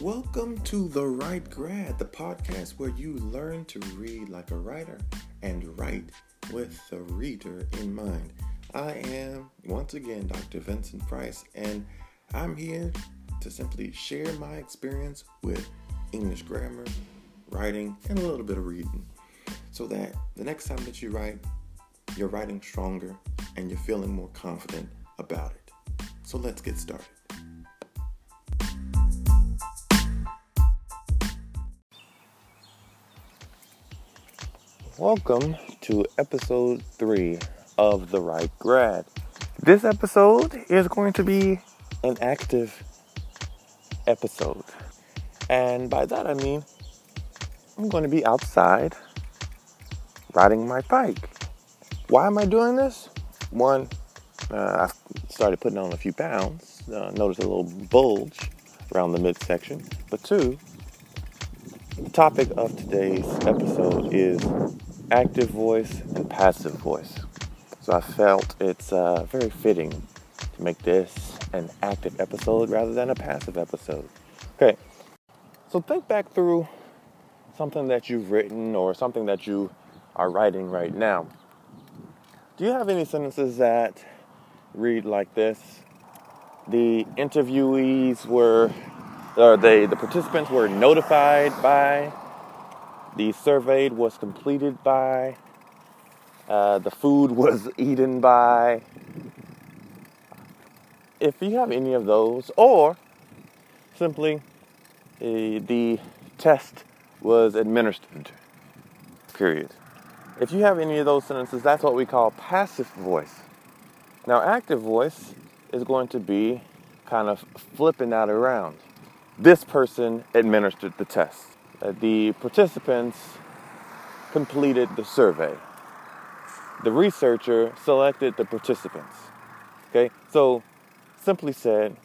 Welcome to The Write Grad, the podcast where you learn to read like a writer and write with the reader in mind. I am, once again, Dr. Vincent Price, and I'm here to simply share my experience with English grammar, writing, and a little bit of reading so that the next time that you write, you're writing stronger and you're feeling more confident about it. So let's get started. Welcome to episode three of The Write Grad. This episode is going to be an active episode. And by that I mean I'm going to be outside riding my bike. Why am I doing this? One, uh, I started putting on a few pounds, uh, noticed a little bulge around the midsection. But two, the topic of today's episode is active voice and passive voice. So I felt it's uh, very fitting to make this an active episode rather than a passive episode. Okay, so think back through something that you've written or something that you are writing right now. Do you have any sentences that read like this? The interviewees were, or the, the participants were notified by the survey was completed by, uh, the food was eaten by. If you have any of those, or simply uh, the test was administered, period. If you have any of those sentences, that's what we call passive voice. Now, active voice is going to be kind of flipping that around. This person administered the test Uh, the participants completed the survey. The researcher selected the participants. Okay, so simply said,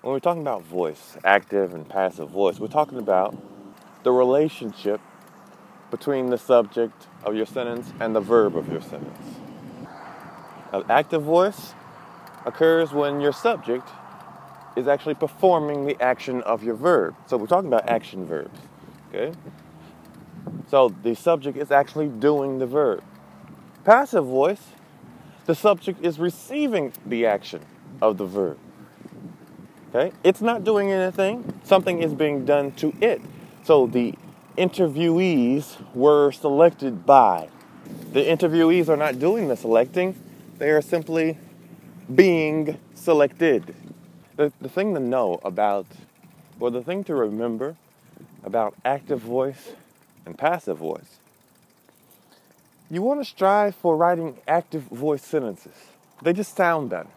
when we're talking about voice, active and passive voice, we're talking about the relationship between the subject of your sentence and the verb of your sentence. An active voice occurs when your subject is actually performing the action of your verb. So we're talking about action verbs. Okay? So the subject is actually doing the verb. Passive voice, the subject is receiving the action of the verb. Okay? It's not doing anything, something is being done to it. So the interviewees were selected by. The interviewees are not doing the selecting, they are simply being selected. The, the thing to know about, or the thing to remember about active voice and passive voice, you want to strive for writing active voice sentences. They just sound better.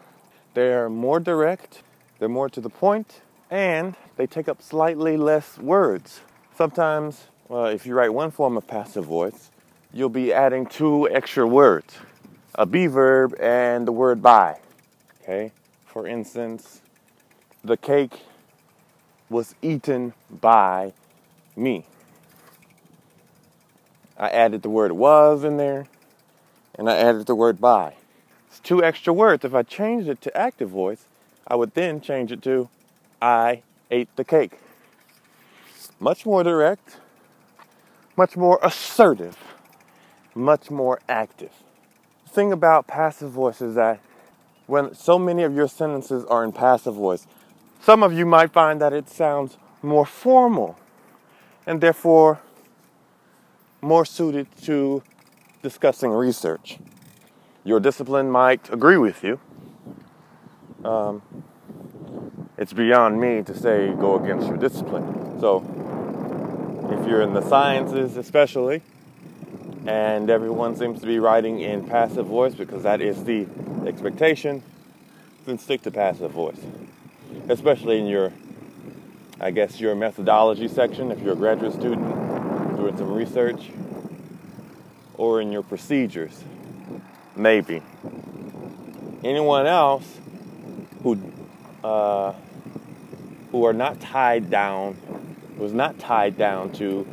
They're more direct, they're more to the point, and they take up slightly less words. Sometimes, well, if you write one form of passive voice, you'll be adding two extra words a be verb and the word by. Okay? For instance, the cake was eaten by me. I added the word was in there, and I added the word by. It's two extra words. If I changed it to active voice, I would then change it to I ate the cake. Much more direct, much more assertive, much more active. The thing about passive voice is that when so many of your sentences are in passive voice, some of you might find that it sounds more formal and therefore more suited to discussing research. Your discipline might agree with you. Um, it's beyond me to say go against your discipline. So, if you're in the sciences, especially, and everyone seems to be writing in passive voice because that is the expectation, then stick to passive voice especially in your, I guess, your methodology section if you're a graduate student doing some research, or in your procedures, maybe. Anyone else who uh, who are not tied down, was not tied down to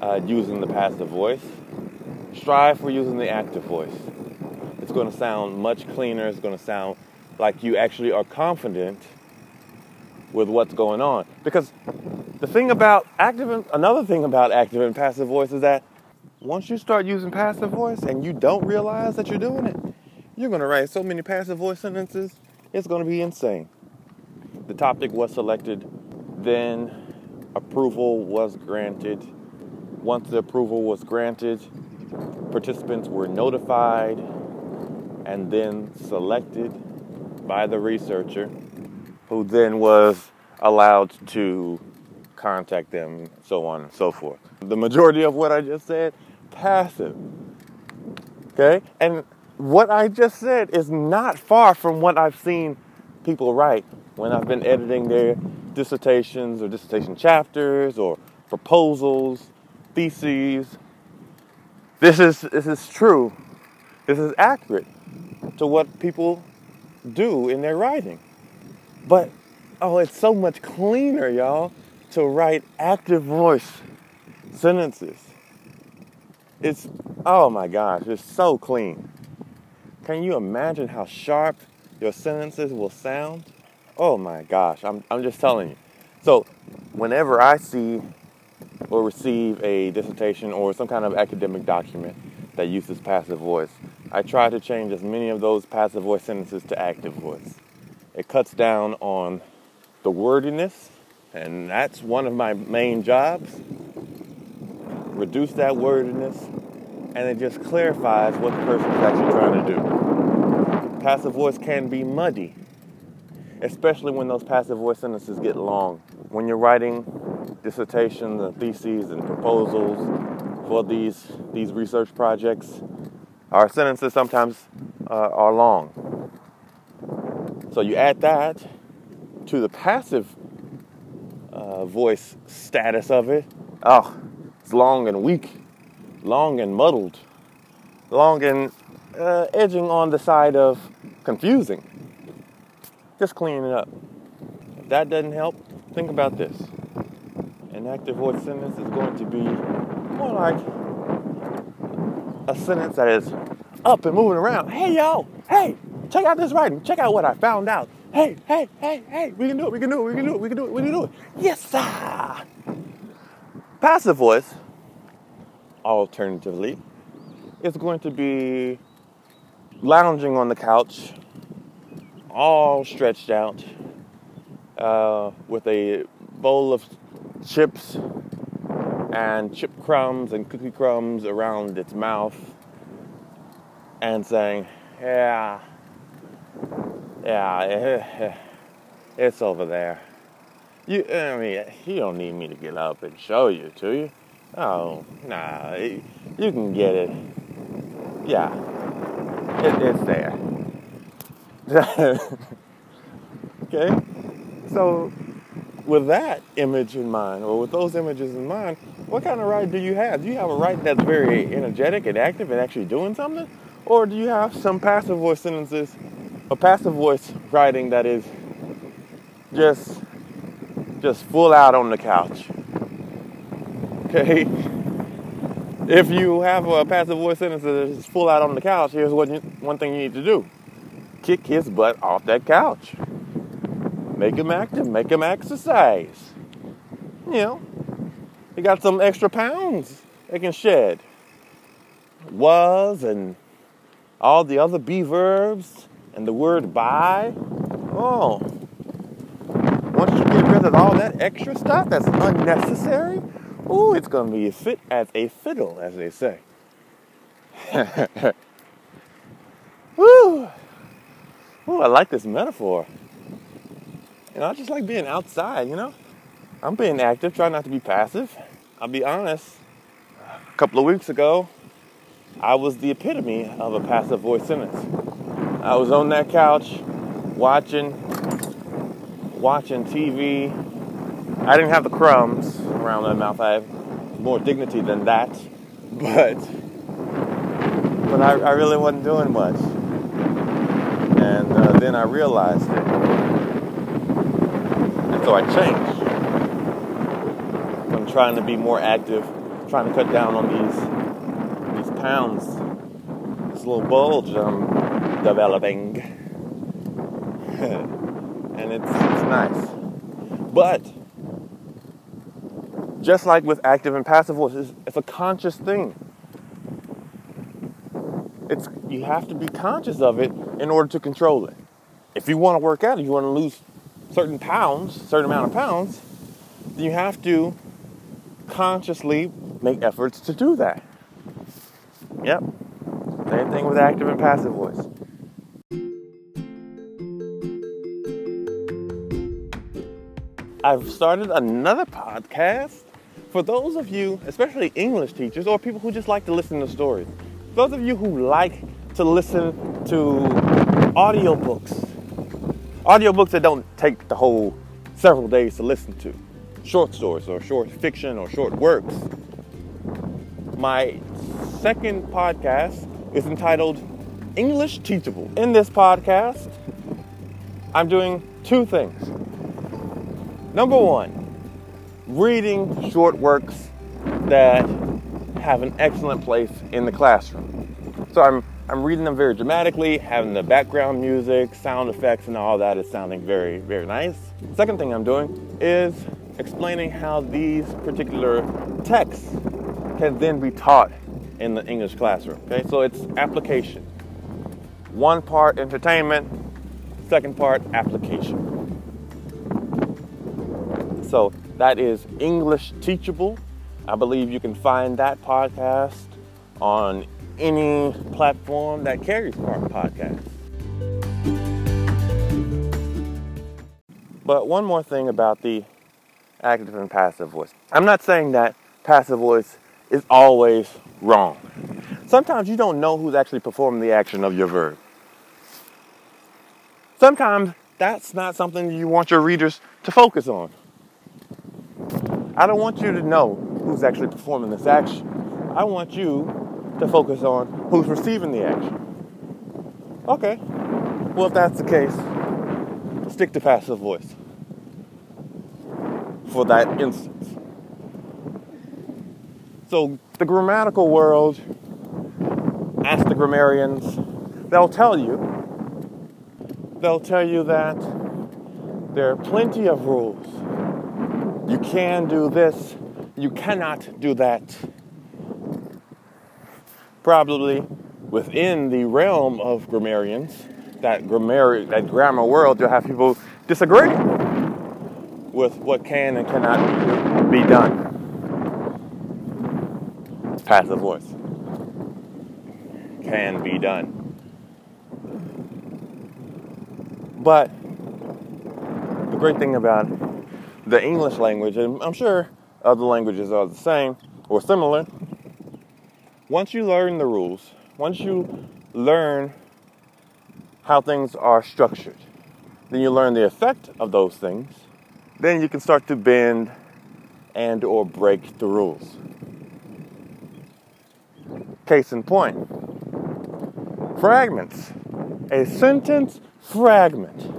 uh, using the passive voice, strive for using the active voice. It's going to sound much cleaner. It's going to sound like you actually are confident with what's going on. Because the thing about active, and, another thing about active and passive voice is that once you start using passive voice and you don't realize that you're doing it, you're going to write so many passive voice sentences, it's going to be insane. The topic was selected, then approval was granted. Once the approval was granted, participants were notified and then selected by the researcher, who then was allowed to contact them, so on and so forth. The majority of what I just said, passive. Okay? And what I just said is not far from what I've seen people write when I've been editing their dissertations or dissertation chapters or proposals, theses. This is this is true. This is accurate to what people do in their writing. But oh, it's so much cleaner, y'all, to write active voice sentences. It's oh my gosh, it's so clean. Can you imagine how sharp your sentences will sound? Oh my gosh, I'm, I'm just telling you. So, whenever I see or receive a dissertation or some kind of academic document that uses passive voice, I try to change as many of those passive voice sentences to active voice. It cuts down on the wordiness, and that's one of my main jobs. Reduce that wordiness, and it just clarifies what the person is actually trying to do. Passive voice can be muddy especially when those passive voice sentences get long. When you're writing dissertations and theses and proposals for these these research projects, our sentences sometimes uh, are long. So you add that to the passive uh, voice status of it. Oh, it's long and weak, long and muddled, long and uh, edging on the side of confusing just clean it up. If that doesn't help, think about this. An active voice sentence is going to be more like a sentence that is up and moving around. Hey, yo, hey, check out this writing. Check out what I found out. Hey, hey, hey, hey, we can do it, we can do it, we can do it, we can do it, we can do it. Yes, sir. Passive voice, alternatively, is going to be lounging on the couch all stretched out uh, with a bowl of chips and chip crumbs and cookie crumbs around its mouth and saying, Yeah, yeah, eh, eh, it's over there. You, I mean, you don't need me to get up and show you, do you? Oh, nah, you can get it. Yeah, it, it's there. okay? So, with that image in mind, or with those images in mind, what kind of writing do you have? Do you have a writing that's very energetic and active and actually doing something? Or do you have some passive voice sentences, a passive voice writing that is just just full out on the couch? Okay? If you have a passive voice sentence that is full out on the couch, here's what you, one thing you need to do kick his butt off that couch. Make him active, make him exercise. You know, he got some extra pounds they can shed. Was and all the other be verbs and the word by. Oh, once you get rid of all that extra stuff that's unnecessary, oh, it's going to be fit as a fiddle, as they say. Woo! Oh, I like this metaphor. Know, I just like being outside, you know? I'm being active, trying not to be passive. I'll be honest. A couple of weeks ago, I was the epitome of a passive voice sentence. I was on that couch watching watching TV. I didn't have the crumbs around my mouth. I have more dignity than that. But but I, I really wasn't doing much. And uh, then I realized it. And so I changed. I'm trying to be more active, trying to cut down on these these pounds, this little bulge I'm developing. and it's, it's nice. But just like with active and passive voice, it's, it's a conscious thing. It's you have to be conscious of it in order to control it. If you want to work out, if you want to lose certain pounds, certain amount of pounds, then you have to consciously make efforts to do that. Yep. Same thing with active and passive voice. I've started another podcast for those of you, especially English teachers or people who just like to listen to stories. Those of you who like to listen to audiobooks, audiobooks that don't take the whole several days to listen to, short stories or short fiction or short works. My second podcast is entitled English Teachable. In this podcast, I'm doing two things. Number one, reading short works that have an excellent place in the classroom. So I'm I'm reading them very dramatically, having the background music, sound effects, and all that is sounding very, very nice. Second thing I'm doing is explaining how these particular texts can then be taught in the English classroom. Okay, so it's application. One part entertainment, second part application. So that is English Teachable. I believe you can find that podcast on any platform that carries podcasts. But one more thing about the active and passive voice. I'm not saying that passive voice is always wrong. Sometimes you don't know who's actually performing the action of your verb. Sometimes that's not something you want your readers to focus on. I don't want you to know who's actually performing this action. I want you to focus on who's receiving the action. Okay. Well, if that's the case, stick to passive voice for that instance. So, the grammatical world, ask the grammarians, they'll tell you, they'll tell you that there are plenty of rules you can do this, you cannot do that. Probably within the realm of grammarians, that grammar that grammar world, you'll have people disagree with what can and cannot be done. Passive voice. Can be done. But the great thing about the English language, and I'm sure other languages are the same or similar. Once you learn the rules, once you learn how things are structured, then you learn the effect of those things, then you can start to bend and or break the rules. Case in point, fragments. A sentence fragment.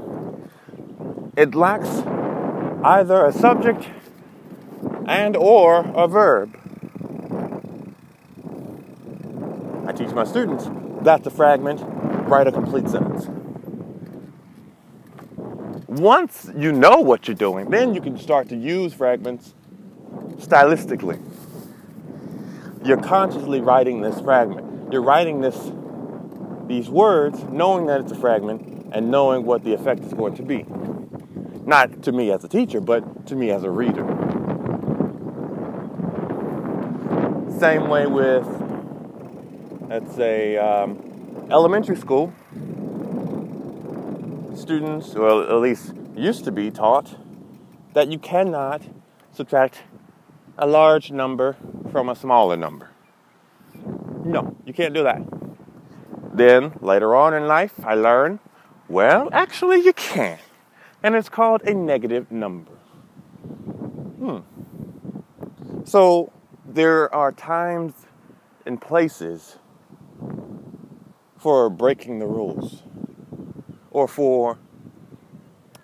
It lacks either a subject and or a verb. I teach my students that's a fragment, write a complete sentence. Once you know what you're doing, then you can start to use fragments stylistically. You're consciously writing this fragment. You're writing this these words knowing that it's a fragment and knowing what the effect is going to be. Not to me as a teacher, but to me as a reader. Same way with, let's say, um, elementary school. Students, or at least used to be taught, that you cannot subtract a large number from a smaller number. No, you can't do that. Then later on in life, I learned, well, actually, you can and it's called a negative number. Hmm. So there are times and places for breaking the rules or for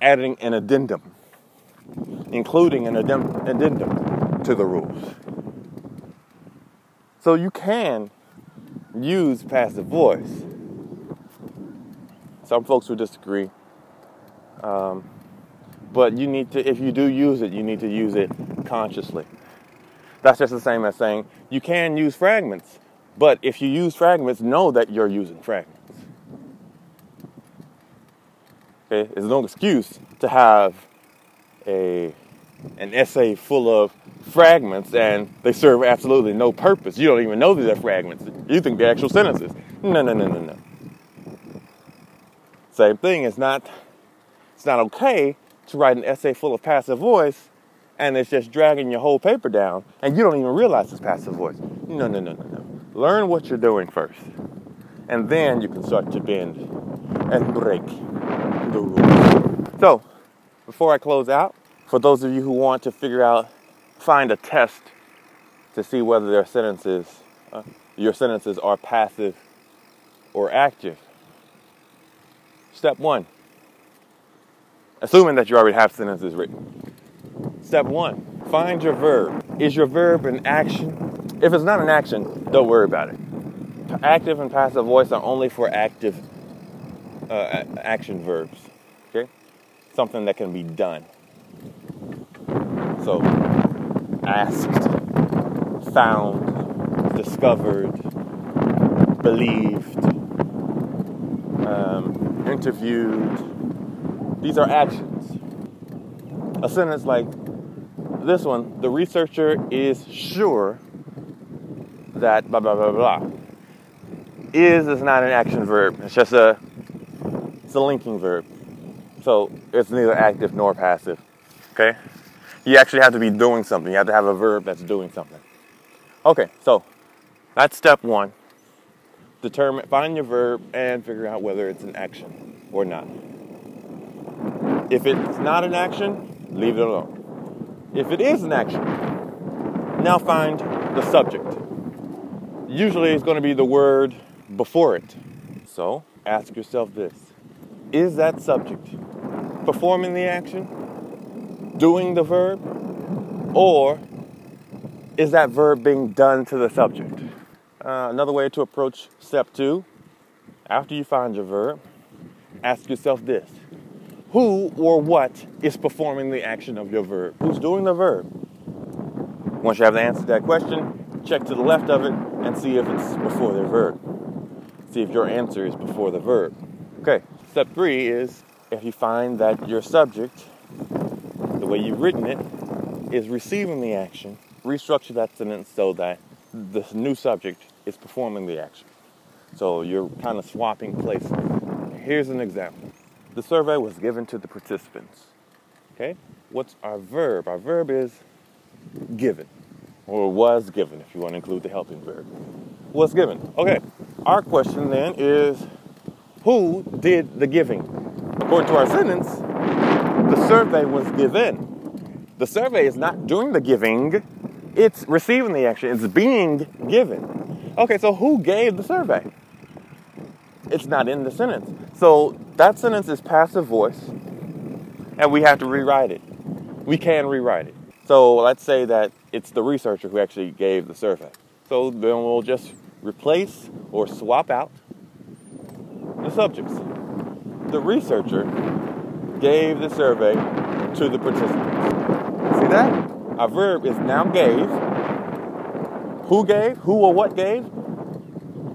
adding an addendum, including an addendum to the rules. So you can use passive voice. Some folks would disagree. Um, But you need to, if you do use it, you need to use it consciously. That's just the same as saying you can use fragments, but if you use fragments, know that you're using fragments. Okay, there's no excuse to have a an essay full of fragments and they serve absolutely no purpose. You don't even know that they're fragments. You think they're actual sentences. No, no, no, no, no. Same thing. It's not. It's not okay to write an essay full of passive voice and it's just dragging your whole paper down and you don't even realize it's passive voice. No, no, no, no, no. Learn what you're doing first. And then you can start to bend and break the rules. So, before I close out, for those of you who want to figure out, find a test to see whether their sentences, uh, your sentences are passive or active. Step one, assuming that you already have sentences written. Step one, find your verb. Is your verb an action? If it's not an action, don't worry about it. Active and passive voice are only for active uh, action verbs. Okay? Something that can be done. So, asked, found, discovered, believed, um, interviewed. These are actions. A sentence like this one, the researcher is sure that blah blah blah blah. Is is not an action verb. It's just a it's a linking verb. So it's neither active nor passive. Okay? You actually have to be doing something. You have to have a verb that's doing something. Okay, so that's step one. Determine find your verb and figure out whether it's an action or not. If it's not an action, leave it alone. If it is an action, now find the subject. Usually it's going to be the word before it. So ask yourself this Is that subject performing the action, doing the verb, or is that verb being done to the subject? Uh, another way to approach step two after you find your verb, ask yourself this who or what is performing the action of your verb? Who's doing the verb? Once you have the answer to that question, check to the left of it and see if it's before the verb. See if your answer is before the verb. Okay, step three is if you find that your subject, the way you've written it, is receiving the action, restructure that sentence so that the new subject is performing the action. So you're kind of swapping places. Here's an example. The survey was given to the participants. Okay? What's our verb? Our verb is given, or was given, if you want to include the helping verb. Was given. Okay. Our question then is who did the giving? According to our sentence, the survey was given. The survey is not doing the giving, it's receiving the action, it's being given. Okay, so who gave the survey? It's not in the sentence. So that sentence is passive voice, and we have to rewrite it. We can rewrite it. So let's say that it's the researcher who actually gave the survey. So then we'll just replace or swap out the subjects. The researcher gave the survey to the participants. See that? Our verb is now gave. Who gave? Who or what gave?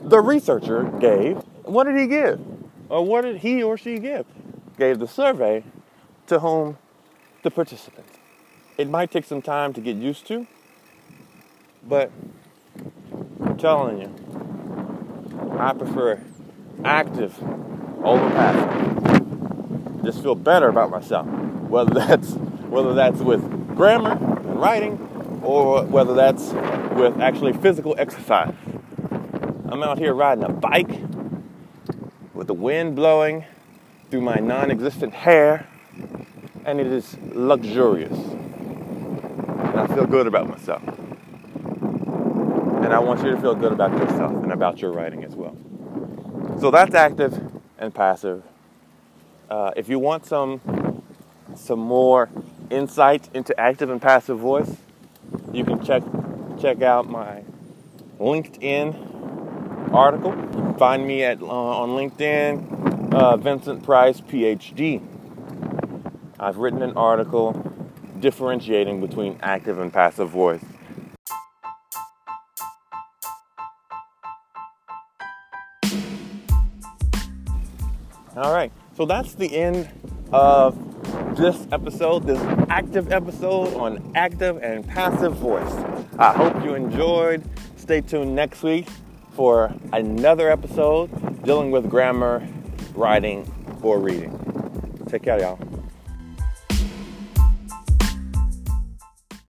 The researcher gave. What did he give? Or what did he or she give? Gave the survey to whom? The participants. It might take some time to get used to, but I'm telling you, I prefer active over passive. Just feel better about myself, whether that's whether that's with grammar and writing, or whether that's with actually physical exercise. I'm out here riding a bike the wind blowing through my non existent hair, and it is luxurious. And I feel good about myself. And I want you to feel good about yourself and about your writing as well. So that's active and passive. Uh, if you want some some more insight into active and passive voice, you can check check out my LinkedIn article Find me at uh, on LinkedIn, uh, Vincent Price, PhD. I've written an article differentiating between active and passive voice. All right, so that's the end of this episode, this active episode on active and passive voice. I hope you enjoyed. Stay tuned next week for another episode dealing with grammar, writing, or reading. Take care, y'all.